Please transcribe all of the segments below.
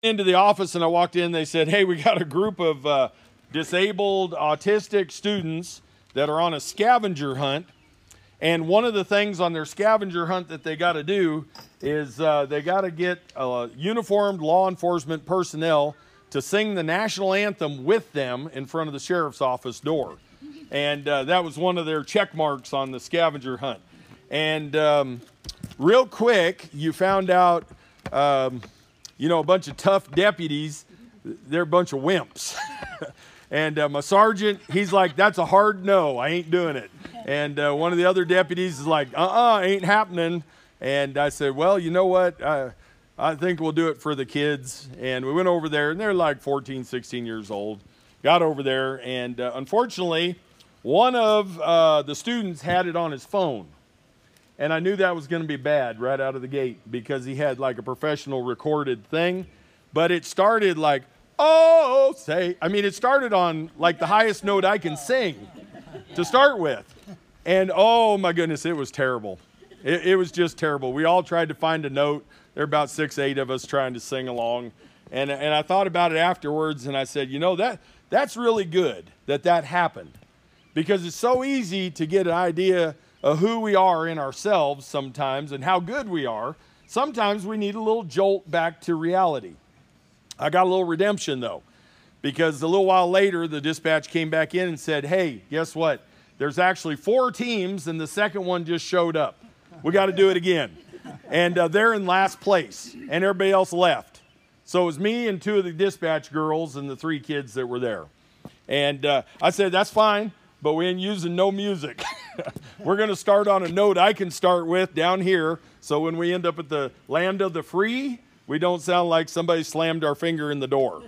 into the office and I walked in. They said, "Hey, we got a group of uh, disabled autistic students that are on a scavenger hunt." And one of the things on their scavenger hunt that they got to do is uh, they got to get uh, uniformed law enforcement personnel to sing the national anthem with them in front of the sheriff's office door. And uh, that was one of their check marks on the scavenger hunt. And um, real quick, you found out, um, you know, a bunch of tough deputies, they're a bunch of wimps. and uh, my sergeant, he's like, that's a hard no, I ain't doing it. And uh, one of the other deputies is like, uh uh ain't happening. And I said, well, you know what? Uh, I think we'll do it for the kids. And we went over there, and they're like 14, 16 years old. Got over there, and uh, unfortunately, one of uh, the students had it on his phone. And I knew that was going to be bad right out of the gate because he had like a professional recorded thing. But it started like, oh, say, I mean, it started on like the highest note I can sing to start with. And oh my goodness, it was terrible. It, it, was just terrible. We all tried to find a note. There were about six, eight of us trying to sing along. And, and I thought about it afterwards and I said, you know, that, that's really good that that happened because it's so easy to get an idea who we are in ourselves sometimes and how good we are. Sometimes we need a little jolt back to reality. I got a little redemption though, because a little while later, the dispatch came back in and said, hey, guess what? There's actually four teams, and the second one just showed up. We got to do it again. And uh, they're in last place, and everybody else left. So it was me and two of the dispatch girls and the three kids that were there. And uh, I said, that's fine, but we ain't using no music. We're going to start on a note I can start with down here. So when we end up at the land of the free, we don't sound like somebody slammed our finger in the door.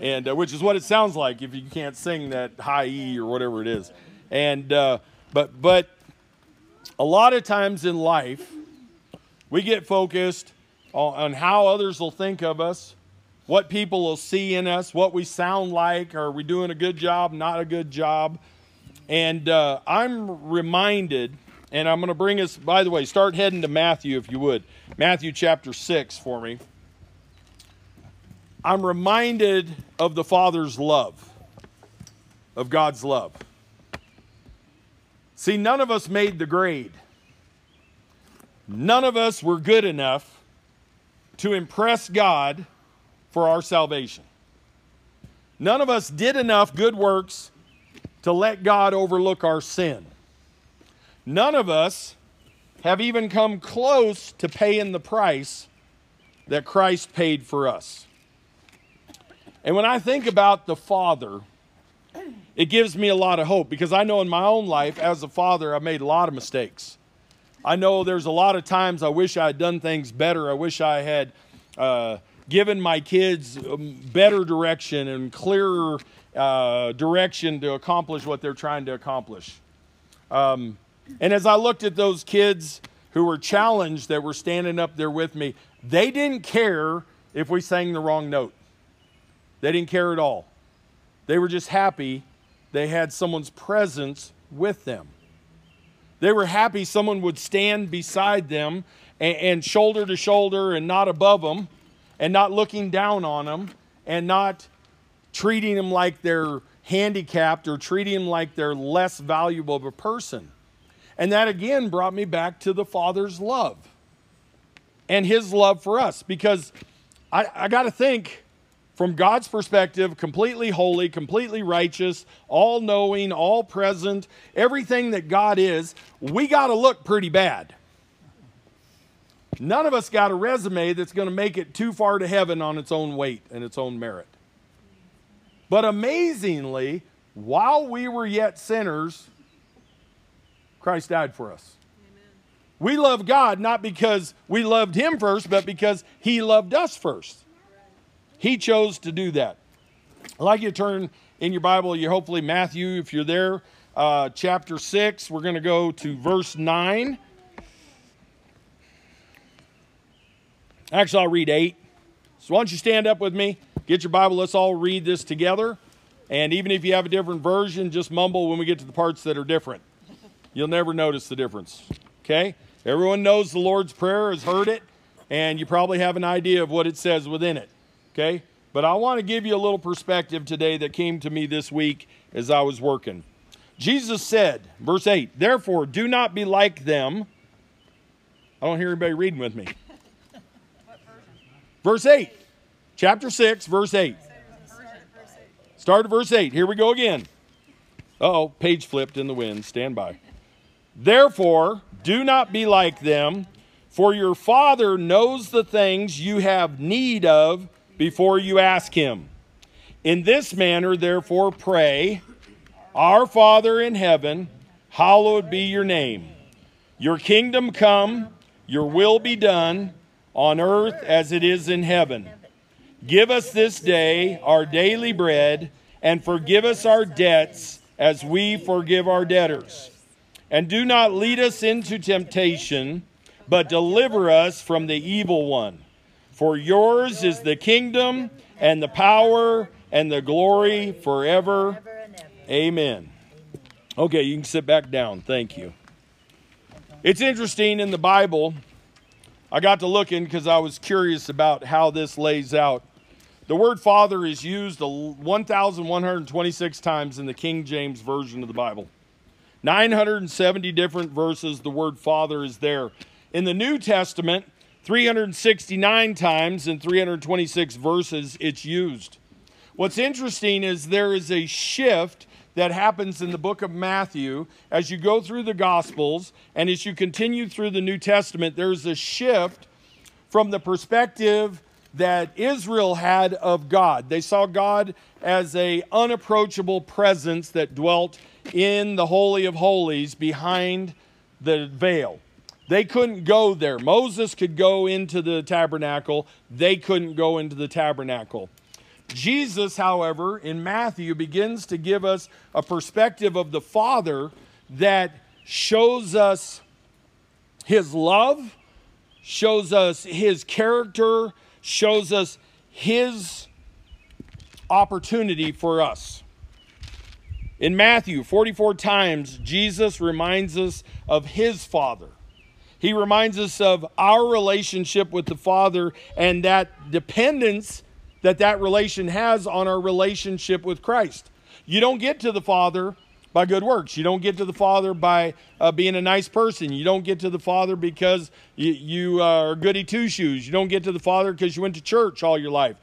And uh, which is what it sounds like if you can't sing that high E or whatever it is. And uh, but but a lot of times in life, we get focused on, on how others will think of us, what people will see in us, what we sound like. Are we doing a good job? Not a good job? And uh, I'm reminded, and I'm going to bring us. By the way, start heading to Matthew if you would. Matthew chapter six for me. I'm reminded of the Father's love, of God's love. See, none of us made the grade. None of us were good enough to impress God for our salvation. None of us did enough good works to let God overlook our sin. None of us have even come close to paying the price that Christ paid for us. And when I think about the Father, it gives me a lot of hope because I know in my own life as a father, I've made a lot of mistakes. I know there's a lot of times I wish I had done things better. I wish I had uh, given my kids um, better direction and clearer uh, direction to accomplish what they're trying to accomplish. Um, and as I looked at those kids who were challenged that were standing up there with me, they didn't care if we sang the wrong note. They didn't care at all. They were just happy they had someone's presence with them. They were happy someone would stand beside them and, and, shoulder to shoulder and not above them and not looking down on them and not treating them like they're handicapped or treating them like they're less valuable of a person. And that again brought me back to the Father's love and His love for us because I, I got to think from God's perspective, completely holy, completely righteous, all knowing, all present, everything that God is, we got to look pretty bad. None of us got a resume that's going to make it too far to heaven on its own weight and its own merit. But amazingly, while we were yet sinners, Christ died for us. Amen. We love God not because we loved Him first, but because He loved us first. He chose to do that. I'd like you to turn in your Bible, you hopefully Matthew, if you're there, uh, chapter 6. We're going to go to verse 9. Actually, I'll read 8. So why don't you stand up with me? Get your Bible. Let's all read this together. And even if you have a different version, just mumble when we get to the parts that are different. You'll never notice the difference. Okay? Everyone knows the Lord's Prayer, has heard it, and you probably have an idea of what it says within it. Okay? But I want to give you a little perspective today that came to me this week as I was working. Jesus said, verse 8, Therefore, do not be like them. I don't hear anybody reading with me. Verse 8, chapter 6, verse 8. Start at verse 8. Here we go again. oh, page flipped in the wind. Stand by. Therefore, do not be like them, for your Father knows the things you have need of before you ask Him. In this manner, therefore, pray Our Father in heaven, hallowed be your name. Your kingdom come, your will be done, on earth as it is in heaven. Give us this day our daily bread, and forgive us our debts as we forgive our debtors. And do not lead us into temptation, but deliver us from the evil one. For yours is the kingdom and the power and the glory forever. Amen. Okay, you can sit back down. Thank you. It's interesting in the Bible. I got to looking because I was curious about how this lays out. The word Father is used 1,126 times in the King James Version of the Bible. 970 different verses, the word Father is there. In the New Testament, 369 times in 326 verses it's used. What's interesting is there is a shift that happens in the book of Matthew as you go through the Gospels and as you continue through the New Testament, there's a shift from the perspective that Israel had of God. They saw God as a unapproachable presence that dwelt in the holy of holies behind the veil. They couldn't go there. Moses could go into the tabernacle, they couldn't go into the tabernacle. Jesus, however, in Matthew begins to give us a perspective of the Father that shows us his love, shows us his character, shows us his opportunity for us. In Matthew, 44 times, Jesus reminds us of his Father. He reminds us of our relationship with the Father and that dependence that that relation has on our relationship with Christ. You don't get to the Father by good works. You don't get to the Father by uh, being a nice person. You don't get to the Father because you, you uh, are goody two shoes. You don't get to the Father because you went to church all your life.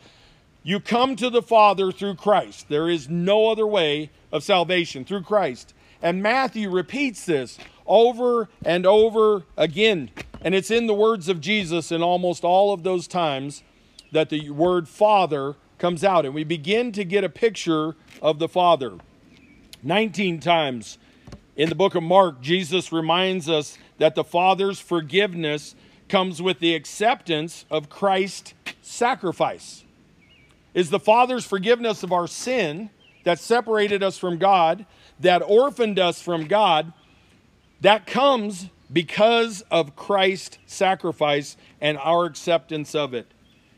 You come to the Father through Christ. There is no other way of salvation through Christ. And Matthew repeats this over and over again. And it's in the words of Jesus in almost all of those times that the word Father comes out. And we begin to get a picture of the Father. 19 times in the book of Mark, Jesus reminds us that the Father's forgiveness comes with the acceptance of Christ's sacrifice. Is the Father's forgiveness of our sin that separated us from God, that orphaned us from God, that comes because of Christ's sacrifice and our acceptance of it.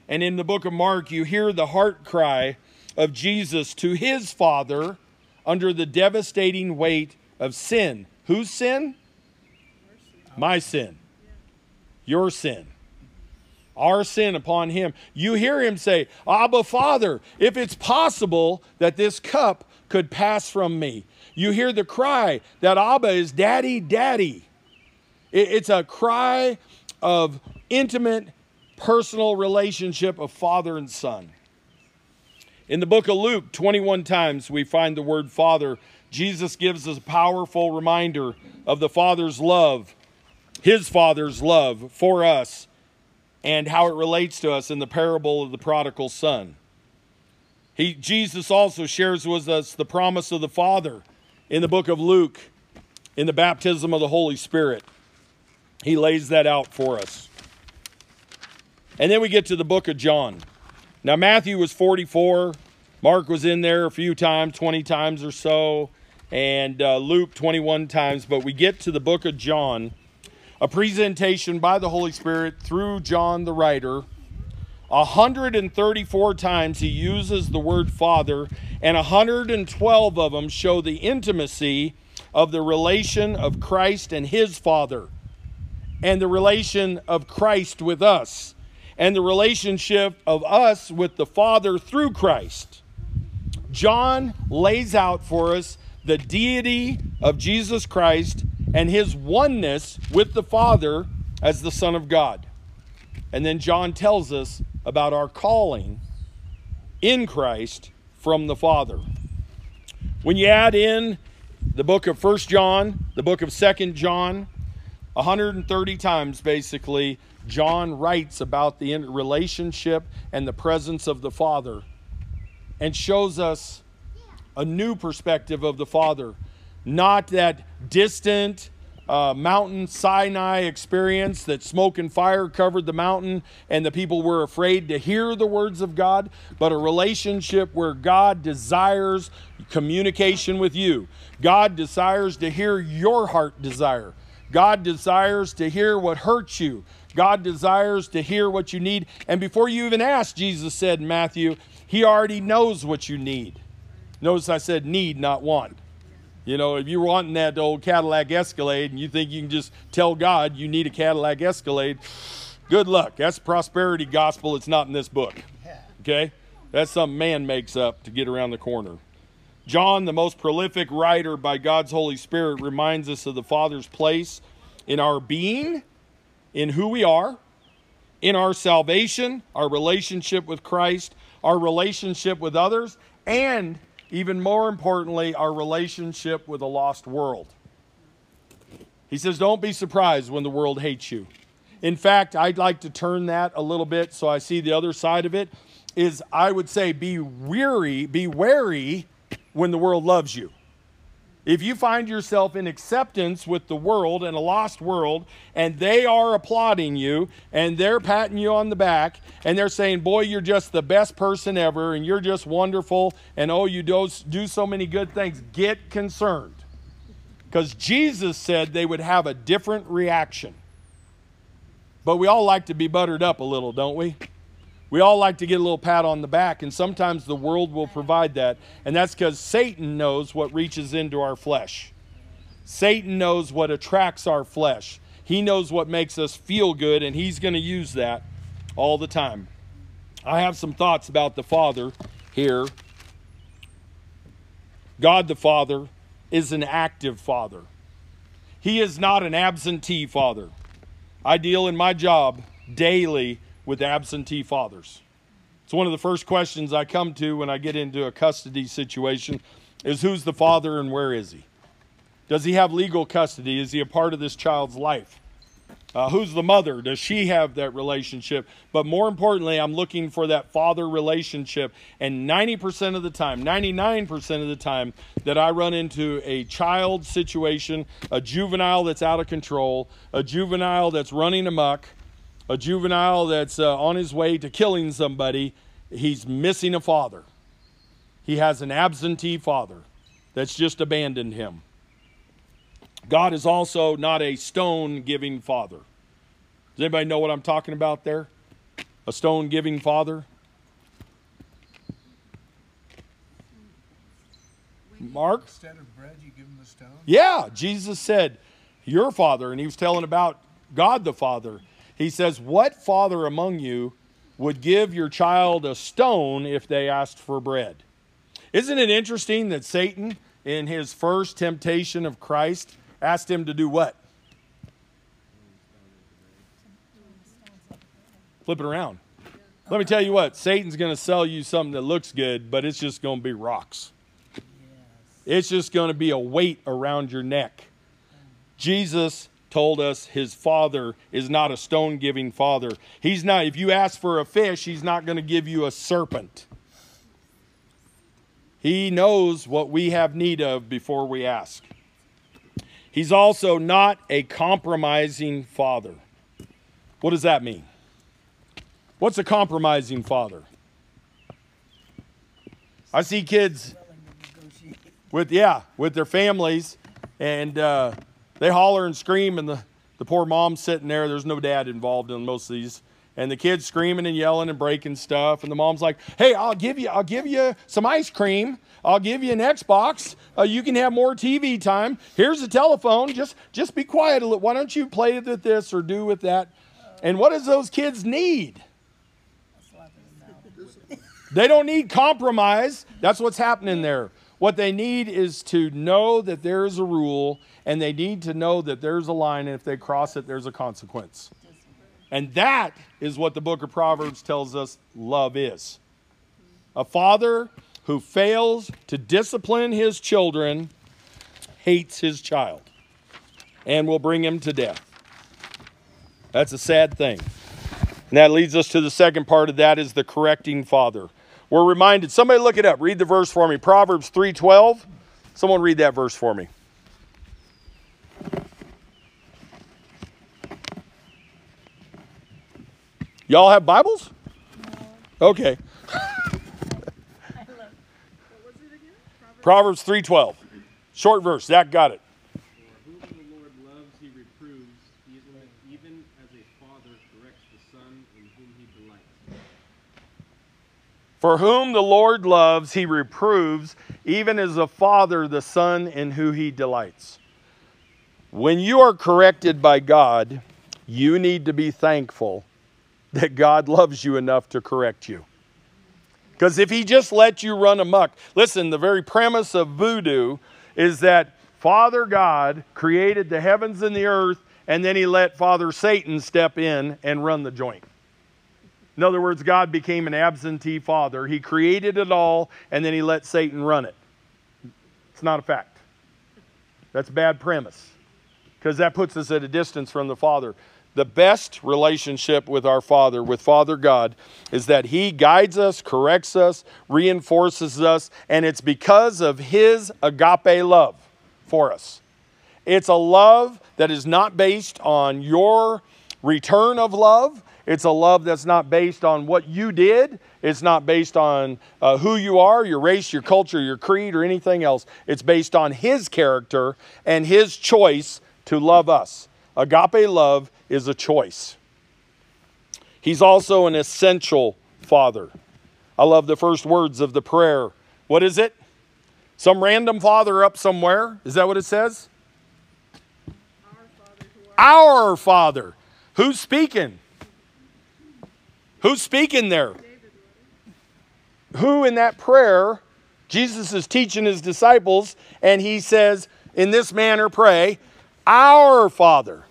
And in the book of Mark, you hear the heart cry of Jesus to his Father under the devastating weight of sin. Whose sin? My sin. Your sin. Our sin upon him. You hear him say, Abba, Father, if it's possible that this cup could pass from me. You hear the cry that Abba is daddy, daddy. It's a cry of intimate, personal relationship of father and son. In the book of Luke, 21 times we find the word father. Jesus gives us a powerful reminder of the Father's love, his Father's love for us, and how it relates to us in the parable of the prodigal son. He, Jesus also shares with us the promise of the Father in the book of Luke in the baptism of the Holy Spirit. He lays that out for us. And then we get to the book of John. Now, Matthew was 44. Mark was in there a few times, 20 times or so, and uh, Luke 21 times. But we get to the book of John, a presentation by the Holy Spirit through John the writer 134 times he uses the word Father, and 112 of them show the intimacy of the relation of Christ and his Father, and the relation of Christ with us. And the relationship of us with the Father through Christ. John lays out for us the deity of Jesus Christ and his oneness with the Father as the Son of God. And then John tells us about our calling in Christ from the Father. When you add in the book of First John, the book of Second John, 130 times basically, John writes about the relationship and the presence of the Father and shows us a new perspective of the Father. Not that distant uh, mountain Sinai experience that smoke and fire covered the mountain and the people were afraid to hear the words of God, but a relationship where God desires communication with you. God desires to hear your heart desire. God desires to hear what hurts you. God desires to hear what you need. And before you even ask, Jesus said in Matthew, He already knows what you need. Notice I said need, not want. You know, if you're wanting that old Cadillac Escalade and you think you can just tell God you need a Cadillac Escalade, good luck. That's prosperity gospel. It's not in this book. Okay? That's something man makes up to get around the corner. John, the most prolific writer by God's Holy Spirit, reminds us of the Father's place in our being, in who we are, in our salvation, our relationship with Christ, our relationship with others, and even more importantly, our relationship with a lost world. He says, Don't be surprised when the world hates you. In fact, I'd like to turn that a little bit so I see the other side of it. Is I would say, be weary, be wary when the world loves you. If you find yourself in acceptance with the world and a lost world, and they are applauding you and they're patting you on the back and they're saying, Boy, you're just the best person ever and you're just wonderful and oh, you do, do so many good things, get concerned. Because Jesus said they would have a different reaction. But we all like to be buttered up a little, don't we? We all like to get a little pat on the back, and sometimes the world will provide that. And that's because Satan knows what reaches into our flesh. Satan knows what attracts our flesh. He knows what makes us feel good, and he's going to use that all the time. I have some thoughts about the Father here. God the Father is an active Father, He is not an absentee Father. I deal in my job daily with absentee fathers. It's one of the first questions I come to when I get into a custody situation is who's the father and where is he? Does he have legal custody? Is he a part of this child's life? Uh, who's the mother? Does she have that relationship? But more importantly, I'm looking for that father relationship. And 90% of the time, 99% of the time that I run into a child situation, a juvenile that's out of control, a juvenile that's running amok, a juvenile that's uh, on his way to killing somebody, he's missing a father. He has an absentee father that's just abandoned him. God is also not a stone giving father. Does anybody know what I'm talking about there? A stone giving father? Mark? Instead of bread, you give him the stone? Yeah, Jesus said, Your father, and he was telling about God the Father. He says, What father among you would give your child a stone if they asked for bread? Isn't it interesting that Satan, in his first temptation of Christ, asked him to do what? Flip it around. Let me tell you what, Satan's going to sell you something that looks good, but it's just going to be rocks. It's just going to be a weight around your neck. Jesus told us his father is not a stone giving father. He's not, if you ask for a fish, he's not going to give you a serpent. He knows what we have need of before we ask. He's also not a compromising father. What does that mean? What's a compromising father? I see kids with yeah with their families, and uh, they holler and scream, and the, the poor mom's sitting there. There's no dad involved in most of these. And the kid's screaming and yelling and breaking stuff. And the mom's like, hey, I'll give you, I'll give you some ice cream. I'll give you an Xbox. Uh, you can have more TV time. Here's a telephone. Just, just be quiet a little. Why don't you play with this or do with that? And what does those kids need? They don't need compromise. That's what's happening there. What they need is to know that there is a rule and they need to know that there's a line, and if they cross it, there's a consequence. And that is what the book of Proverbs tells us love is. A father who fails to discipline his children hates his child and will bring him to death. That's a sad thing. And that leads us to the second part of that is the correcting father. We're reminded, somebody look it up. Read the verse for me. Proverbs 3:12. Someone read that verse for me. Y'all have Bibles? No. Okay. I love. What was it again? Proverbs 3:12. Short verse. Zach got it. For whom the Lord loves, he reproves, even, even as a father corrects the son in whom he delights. For whom the Lord loves, he reproves, even as a father the son in who he delights. When you are corrected by God, you need to be thankful that God loves you enough to correct you. Because if he just let you run amok, listen, the very premise of voodoo is that Father God created the heavens and the earth, and then he let Father Satan step in and run the joint. In other words, God became an absentee father. He created it all, and then he let Satan run it. It's not a fact. That's a bad premise because that puts us at a distance from the Father. The best relationship with our Father, with Father God, is that He guides us, corrects us, reinforces us, and it's because of His agape love for us. It's a love that is not based on your return of love. It's a love that's not based on what you did. It's not based on uh, who you are, your race, your culture, your creed, or anything else. It's based on His character and His choice to love us. Agape love is a choice. He's also an essential Father. I love the first words of the prayer. What is it? Some random father up somewhere. Is that what it says? Our Father Our Father. Who's speaking? Who's speaking there? Who in that prayer, Jesus is teaching his disciples, and he says, In this manner pray, Our Father.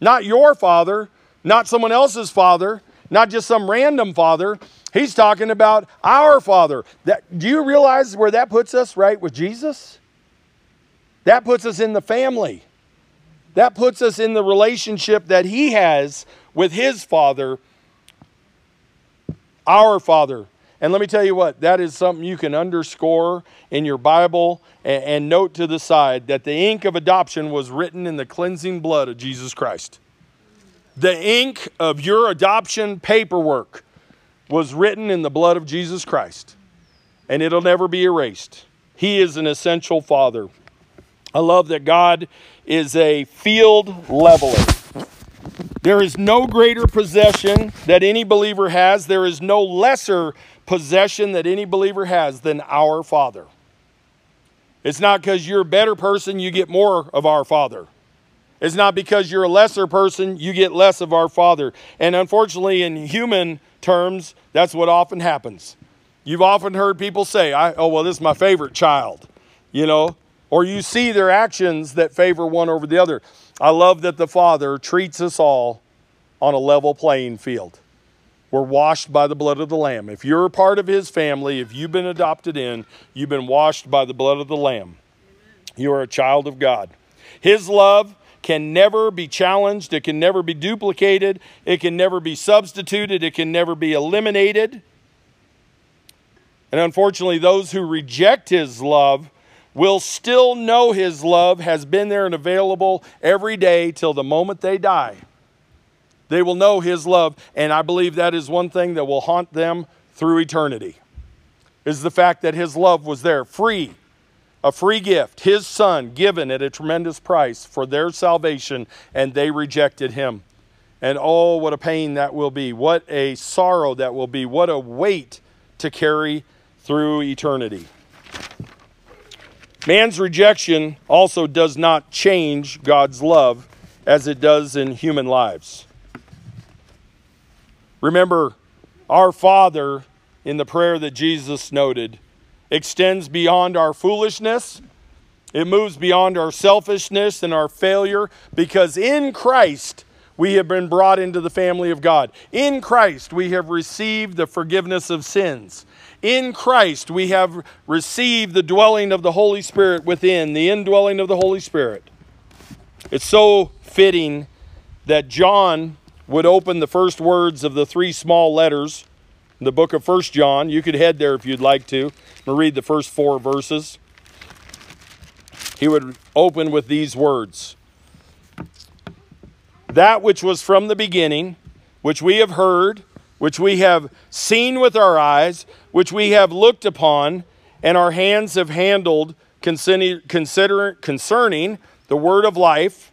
Not your Father, not someone else's Father, not just some random Father. He's talking about our Father. That, do you realize where that puts us, right, with Jesus? That puts us in the family. That puts us in the relationship that he has with his Father, our Father. And let me tell you what, that is something you can underscore in your Bible and, and note to the side that the ink of adoption was written in the cleansing blood of Jesus Christ. The ink of your adoption paperwork was written in the blood of Jesus Christ, and it'll never be erased. He is an essential father. I love that God is a field leveler. There is no greater possession that any believer has. There is no lesser possession that any believer has than our Father. It's not because you're a better person, you get more of our Father. It's not because you're a lesser person, you get less of our Father. And unfortunately, in human terms, that's what often happens. You've often heard people say, I, oh, well, this is my favorite child, you know, or you see their actions that favor one over the other. I love that the Father treats us all on a level playing field. We're washed by the blood of the Lamb. If you're a part of His family, if you've been adopted in, you've been washed by the blood of the Lamb. You are a child of God. His love can never be challenged, it can never be duplicated, it can never be substituted, it can never be eliminated. And unfortunately, those who reject His love will still know His love has been there and available every day till the moment they die. They will know His love, and I believe that is one thing that will haunt them through eternity. Is the fact that His love was there, free, a free gift, His Son given at a tremendous price for their salvation, and they rejected Him. And oh, what a pain that will be. What a sorrow that will be. What a weight to carry through eternity. Man's rejection also does not change God's love as it does in human lives. Remember, our Father in the prayer that Jesus noted extends beyond our foolishness. It moves beyond our selfishness and our failure because in Christ we have been brought into the family of God. In Christ we have received the forgiveness of sins. In Christ we have received the dwelling of the Holy Spirit within, the indwelling of the Holy Spirit. It's so fitting that John would open the first words of the three small letters in the book of First John. You could head there if you'd like to. I'm read the first four verses. He would open with these words That which was from the beginning, which we have heard, which we have seen with our eyes, which we have looked upon, and our hands have handled concerning, concerning the word of life.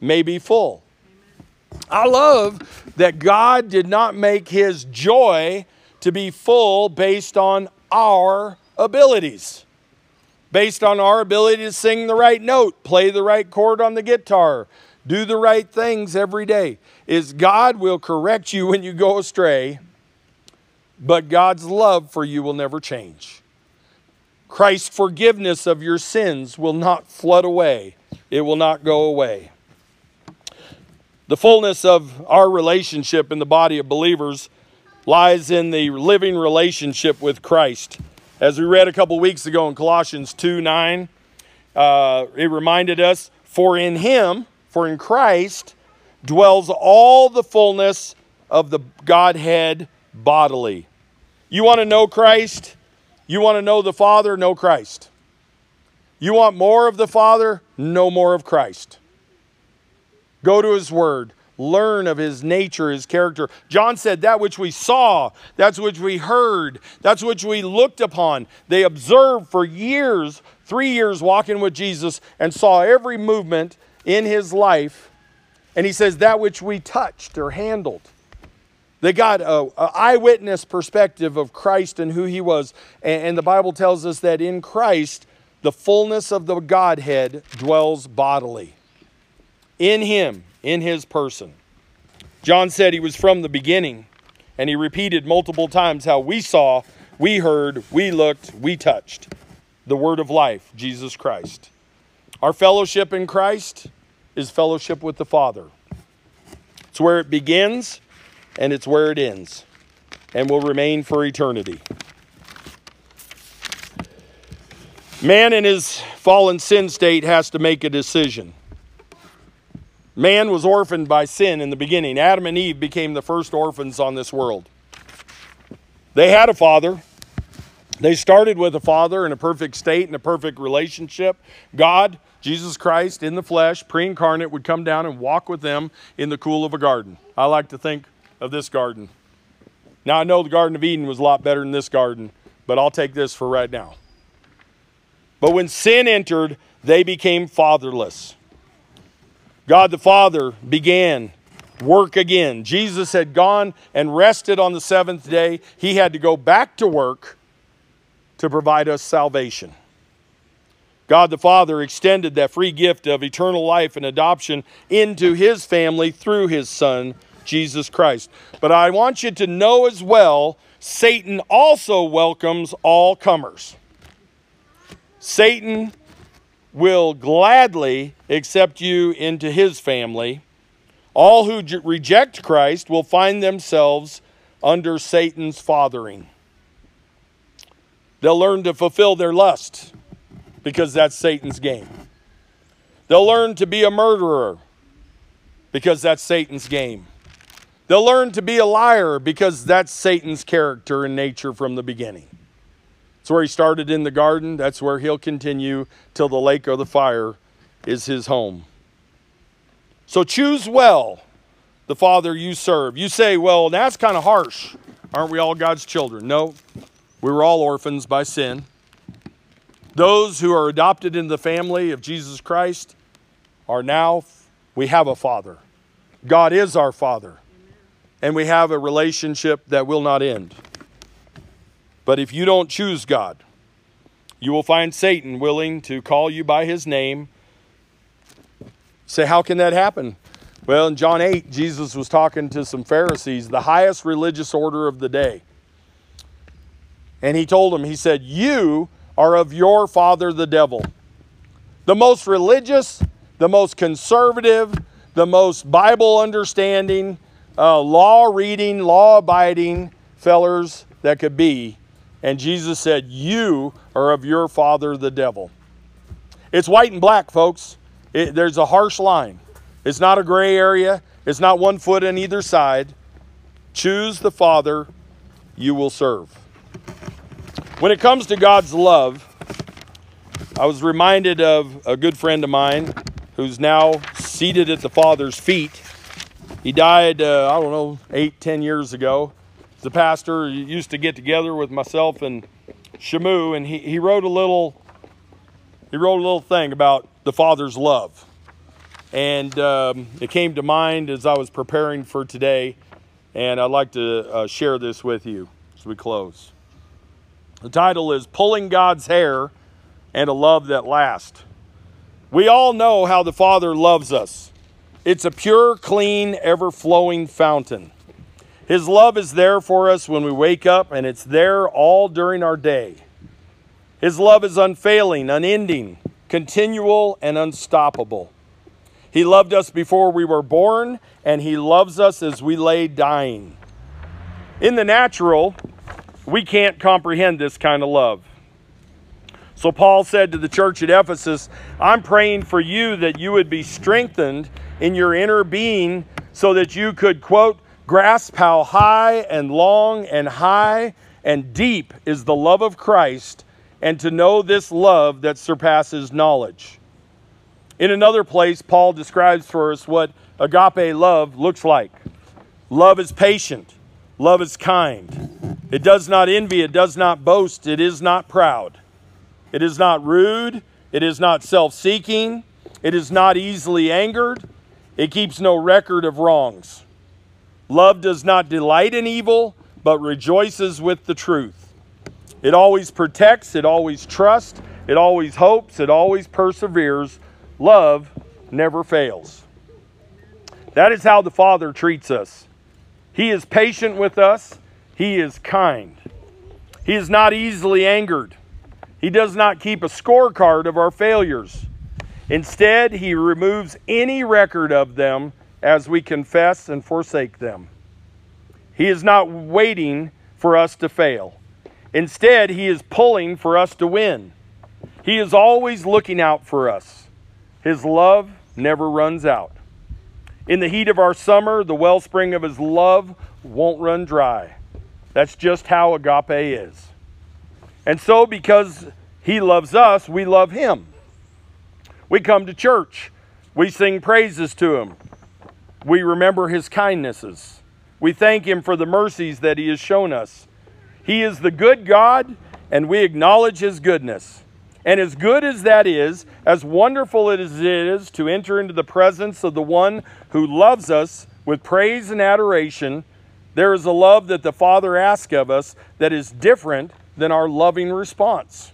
may be full. I love that God did not make his joy to be full based on our abilities, based on our ability to sing the right note, play the right chord on the guitar, do the right things every day. Is God will correct you when you go astray, but God's love for you will never change. Christ's forgiveness of your sins will not flood away, it will not go away. The fullness of our relationship in the body of believers lies in the living relationship with Christ. As we read a couple weeks ago in Colossians 2 9, uh, it reminded us, For in him, for in Christ, dwells all the fullness of the Godhead bodily. You want to know Christ? You want to know the Father? Know Christ. You want more of the Father? Know more of Christ. Go to his word. Learn of his nature, his character. John said, That which we saw, that's which we heard, that's which we looked upon. They observed for years, three years walking with Jesus, and saw every movement in his life. And he says, That which we touched or handled. They got an eyewitness perspective of Christ and who he was. And, and the Bible tells us that in Christ, the fullness of the Godhead dwells bodily in him, in his person. John said he was from the beginning, and he repeated multiple times how we saw, we heard, we looked, we touched the word of life, Jesus Christ. Our fellowship in Christ is fellowship with the Father. It's where it begins and it's where it ends and will remain for eternity. Man in his fallen sin state has to make a decision. Man was orphaned by sin in the beginning. Adam and Eve became the first orphans on this world. They had a father. They started with a father in a perfect state, in a perfect relationship. God, Jesus Christ in the flesh, pre incarnate, would come down and walk with them in the cool of a garden. I like to think of this garden. Now, I know the Garden of Eden was a lot better than this garden, but I'll take this for right now. But when sin entered, they became fatherless. God the Father began work again. Jesus had gone and rested on the seventh day. He had to go back to work to provide us salvation. God the Father extended that free gift of eternal life and adoption into his family through his Son, Jesus Christ. But I want you to know as well, Satan also welcomes all comers. Satan will gladly accept you into his family. All who reject Christ will find themselves under Satan's fathering. They'll learn to fulfill their lust because that's Satan's game. They'll learn to be a murderer because that's Satan's game. They'll learn to be a liar because that's Satan's character and nature from the beginning. It's where he started in the garden. That's where he'll continue till the lake or the fire is his home. So choose well the Father you serve. You say, well, that's kind of harsh. Aren't we all God's children? No, We were all orphans by sin. Those who are adopted into the family of Jesus Christ are now, we have a Father. God is our Father. And we have a relationship that will not end. But if you don't choose God, you will find Satan willing to call you by his name. Say, how can that happen? Well, in John 8, Jesus was talking to some Pharisees, the highest religious order of the day. And he told them, he said, You are of your father, the devil. The most religious, the most conservative, the most Bible understanding, uh, law reading, law abiding fellers that could be. And Jesus said, You are of your father, the devil. It's white and black, folks. It, there's a harsh line. It's not a gray area, it's not one foot on either side. Choose the Father you will serve. When it comes to God's love, I was reminded of a good friend of mine who's now seated at the Father's feet. He died, uh, I don't know, eight, ten years ago. The pastor used to get together with myself and Shamu, and he, he wrote a little he wrote a little thing about the Father's love. And um, it came to mind as I was preparing for today, and I'd like to uh, share this with you as we close. The title is Pulling God's Hair and a Love That Lasts. We all know how the Father loves us. It's a pure, clean, ever flowing fountain. His love is there for us when we wake up, and it's there all during our day. His love is unfailing, unending, continual, and unstoppable. He loved us before we were born, and He loves us as we lay dying. In the natural, we can't comprehend this kind of love. So Paul said to the church at Ephesus, I'm praying for you that you would be strengthened in your inner being so that you could, quote, grasp how high and long and high and deep is the love of Christ and to know this love that surpasses knowledge. In another place, Paul describes for us what agape love looks like. Love is patient. Love is kind. It does not envy. It does not boast. It is not proud. It is not rude. It is not self seeking. It is not easily angered. It keeps no record of wrongs. Love does not delight in evil, but rejoices with the truth. It always protects. It always trusts. It always hopes. It always perseveres. Love never fails. That is how the Father treats us. He is patient with us, He is kind. He is not easily angered. He does not keep a scorecard of our failures. Instead, He removes any record of them as we confess and forsake them. He is not waiting for us to fail. Instead, He is pulling for us to win. He is always looking out for us. His love never runs out. In the heat of our summer, the wellspring of His love won't run dry. That's just how agape is. And so, because He loves us, we love Him. We come to church, we sing praises to Him, we remember His kindnesses, we thank Him for the mercies that He has shown us. He is the good God, and we acknowledge His goodness. And as good as that is, as wonderful as it is to enter into the presence of the one who loves us with praise and adoration, there is a love that the Father asks of us that is different than our loving response.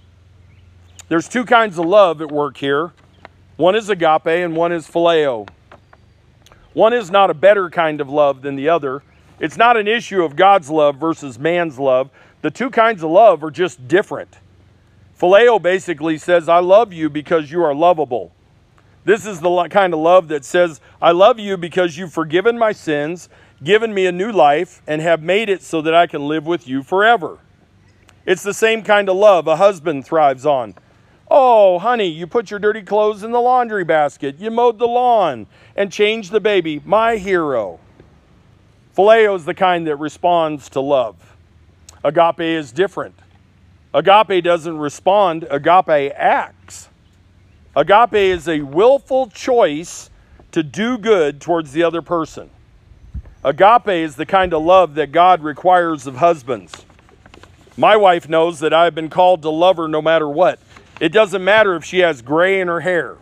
There's two kinds of love at work here one is agape and one is phileo. One is not a better kind of love than the other. It's not an issue of God's love versus man's love. The two kinds of love are just different. Phileo basically says, I love you because you are lovable. This is the kind of love that says, I love you because you've forgiven my sins, given me a new life, and have made it so that I can live with you forever. It's the same kind of love a husband thrives on. Oh, honey, you put your dirty clothes in the laundry basket, you mowed the lawn, and changed the baby. My hero. Phileo is the kind that responds to love. Agape is different. Agape doesn't respond, agape acts. Agape is a willful choice to do good towards the other person. Agape is the kind of love that God requires of husbands. My wife knows that I've been called to love her no matter what. It doesn't matter if she has gray in her hair.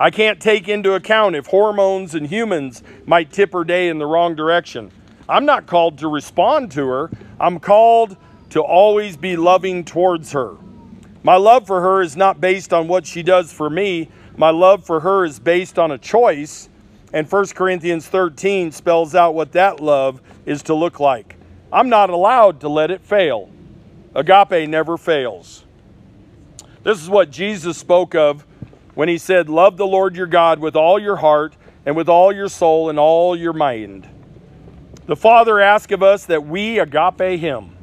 I can't take into account if hormones and humans might tip her day in the wrong direction. I'm not called to respond to her, I'm called to always be loving towards her. My love for her is not based on what she does for me, my love for her is based on a choice. And 1 Corinthians 13 spells out what that love is to look like. I'm not allowed to let it fail. Agape never fails. This is what Jesus spoke of when he said, Love the Lord your God with all your heart and with all your soul and all your mind. The Father asks of us that we agape him.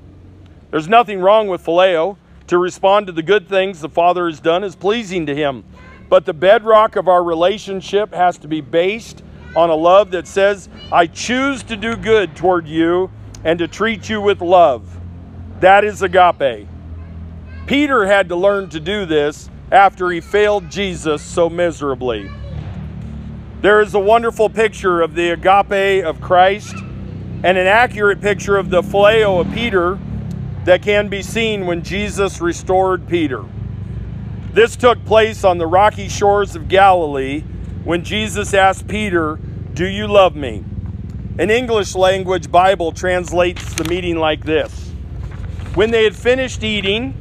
There's nothing wrong with phileo. To respond to the good things the Father has done is pleasing to him. But the bedrock of our relationship has to be based on a love that says, I choose to do good toward you and to treat you with love. That is agape. Peter had to learn to do this after he failed Jesus so miserably. There is a wonderful picture of the agape of Christ and an accurate picture of the phileo of Peter that can be seen when Jesus restored Peter. This took place on the rocky shores of Galilee when Jesus asked Peter, Do you love me? An English language Bible translates the meeting like this When they had finished eating,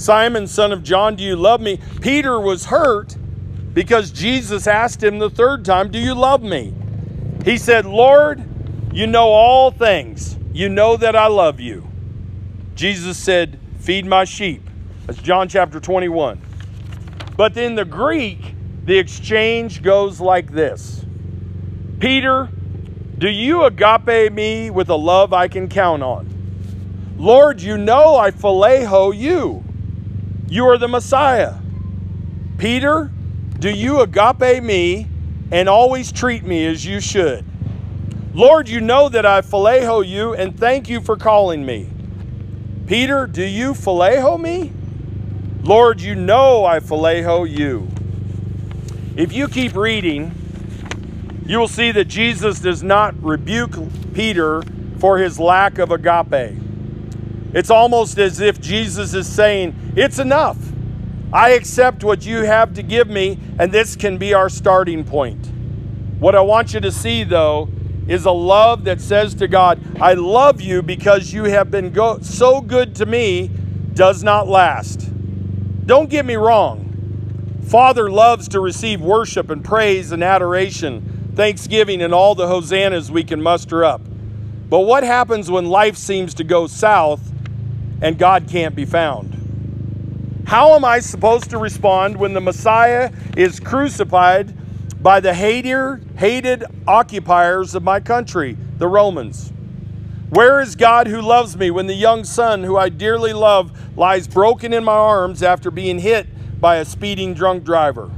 Simon, son of John, do you love me? Peter was hurt because Jesus asked him the third time, Do you love me? He said, Lord, you know all things. You know that I love you. Jesus said, Feed my sheep. That's John chapter 21. But in the Greek, the exchange goes like this Peter, do you agape me with a love I can count on? Lord, you know I phileo you. You are the Messiah. Peter, do you agape me and always treat me as you should? Lord, you know that I phileo you and thank you for calling me. Peter, do you phileo me? Lord, you know I phileo you. If you keep reading, you will see that Jesus does not rebuke Peter for his lack of agape. It's almost as if Jesus is saying, It's enough. I accept what you have to give me, and this can be our starting point. What I want you to see, though, is a love that says to God, I love you because you have been go- so good to me, does not last. Don't get me wrong. Father loves to receive worship and praise and adoration, thanksgiving, and all the hosannas we can muster up. But what happens when life seems to go south and God can't be found? How am I supposed to respond when the Messiah is crucified by the hater, hated occupiers of my country, the Romans? Where is God who loves me when the young son who I dearly love lies broken in my arms after being hit by a speeding drunk driver?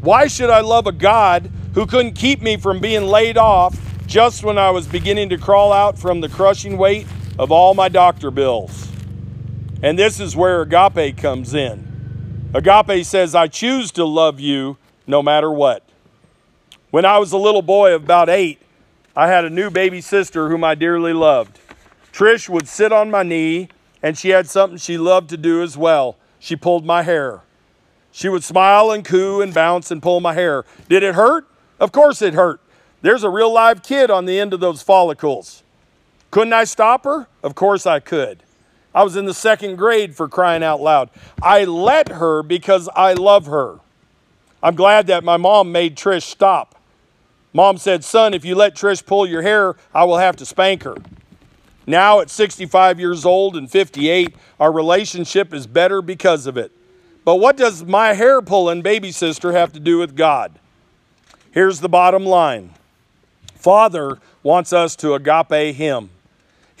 Why should I love a God who couldn't keep me from being laid off just when I was beginning to crawl out from the crushing weight of all my doctor bills? And this is where agape comes in. Agape says, I choose to love you no matter what. When I was a little boy of about eight, I had a new baby sister whom I dearly loved. Trish would sit on my knee, and she had something she loved to do as well. She pulled my hair. She would smile and coo and bounce and pull my hair. Did it hurt? Of course it hurt. There's a real live kid on the end of those follicles. Couldn't I stop her? Of course I could. I was in the second grade for crying out loud. I let her because I love her. I'm glad that my mom made Trish stop. Mom said, Son, if you let Trish pull your hair, I will have to spank her. Now, at 65 years old and 58, our relationship is better because of it. But what does my hair pulling baby sister have to do with God? Here's the bottom line Father wants us to agape Him.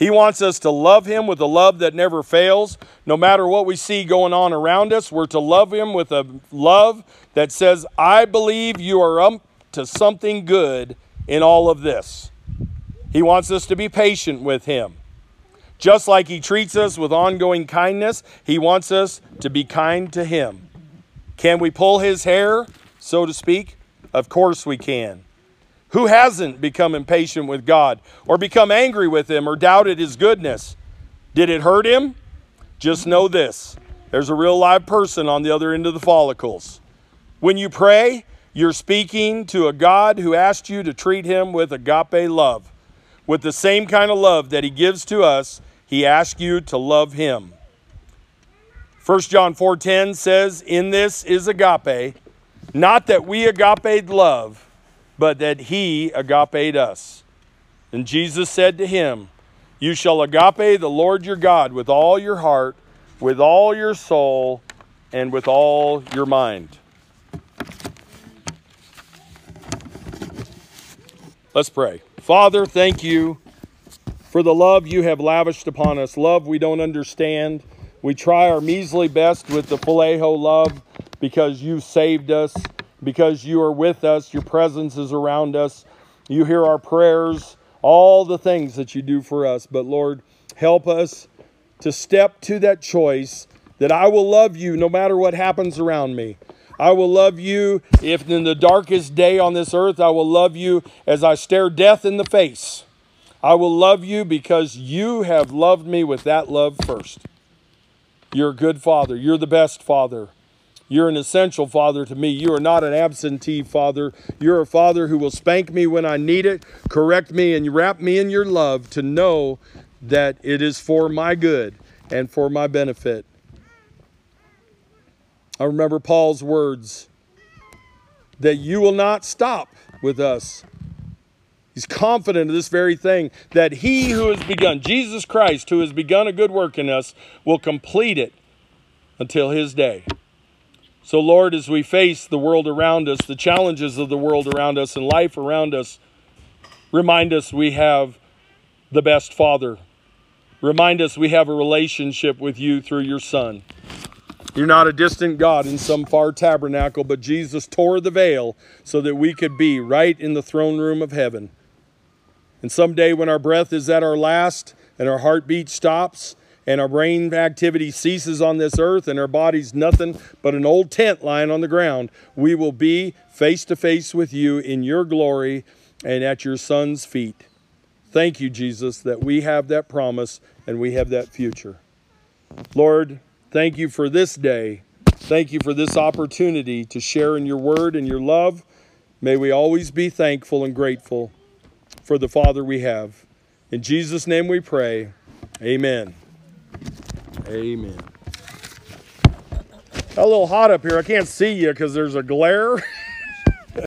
He wants us to love Him with a love that never fails. No matter what we see going on around us, we're to love Him with a love that says, I believe you are up to something good in all of this. He wants us to be patient with Him. Just like He treats us with ongoing kindness, He wants us to be kind to Him. Can we pull His hair, so to speak? Of course we can. Who hasn't become impatient with God or become angry with Him or doubted His goodness? Did it hurt Him? Just know this there's a real live person on the other end of the follicles. When you pray, you're speaking to a God who asked you to treat Him with agape love. With the same kind of love that He gives to us, He asks you to love Him. 1 John 4:10 says, "In this is agape, not that we agape love, but that he agaped us. And Jesus said to him, You shall agape the Lord your God with all your heart, with all your soul, and with all your mind. Let's pray. Father, thank you for the love you have lavished upon us. Love we don't understand. We try our measly best with the phileo love because you saved us because you are with us, your presence is around us, you hear our prayers, all the things that you do for us. But Lord, help us to step to that choice that I will love you no matter what happens around me. I will love you if in the darkest day on this earth, I will love you as I stare death in the face. I will love you because you have loved me with that love first. You're a good father. You're the best father. You're an essential father to me. You are not an absentee father. You're a father who will spank me when I need it, correct me, and wrap me in your love to know that it is for my good and for my benefit. I remember Paul's words that you will not stop with us. He's confident of this very thing that he who has begun, Jesus Christ, who has begun a good work in us, will complete it until his day. So, Lord, as we face the world around us, the challenges of the world around us, and life around us, remind us we have the best Father. Remind us we have a relationship with you through your Son. You're not a distant God in some far tabernacle, but Jesus tore the veil so that we could be right in the throne room of heaven. And someday, when our breath is at our last and our heartbeat stops, and our brain activity ceases on this earth and our body's nothing but an old tent lying on the ground, we will be face to face with you in your glory and at your Son's feet. Thank you, Jesus, that we have that promise and we have that future. Lord, thank you for this day. Thank you for this opportunity to share in your word and your love. May we always be thankful and grateful for the Father we have. In Jesus' name we pray. Amen. Amen. A little hot up here. I can't see you because there's a glare.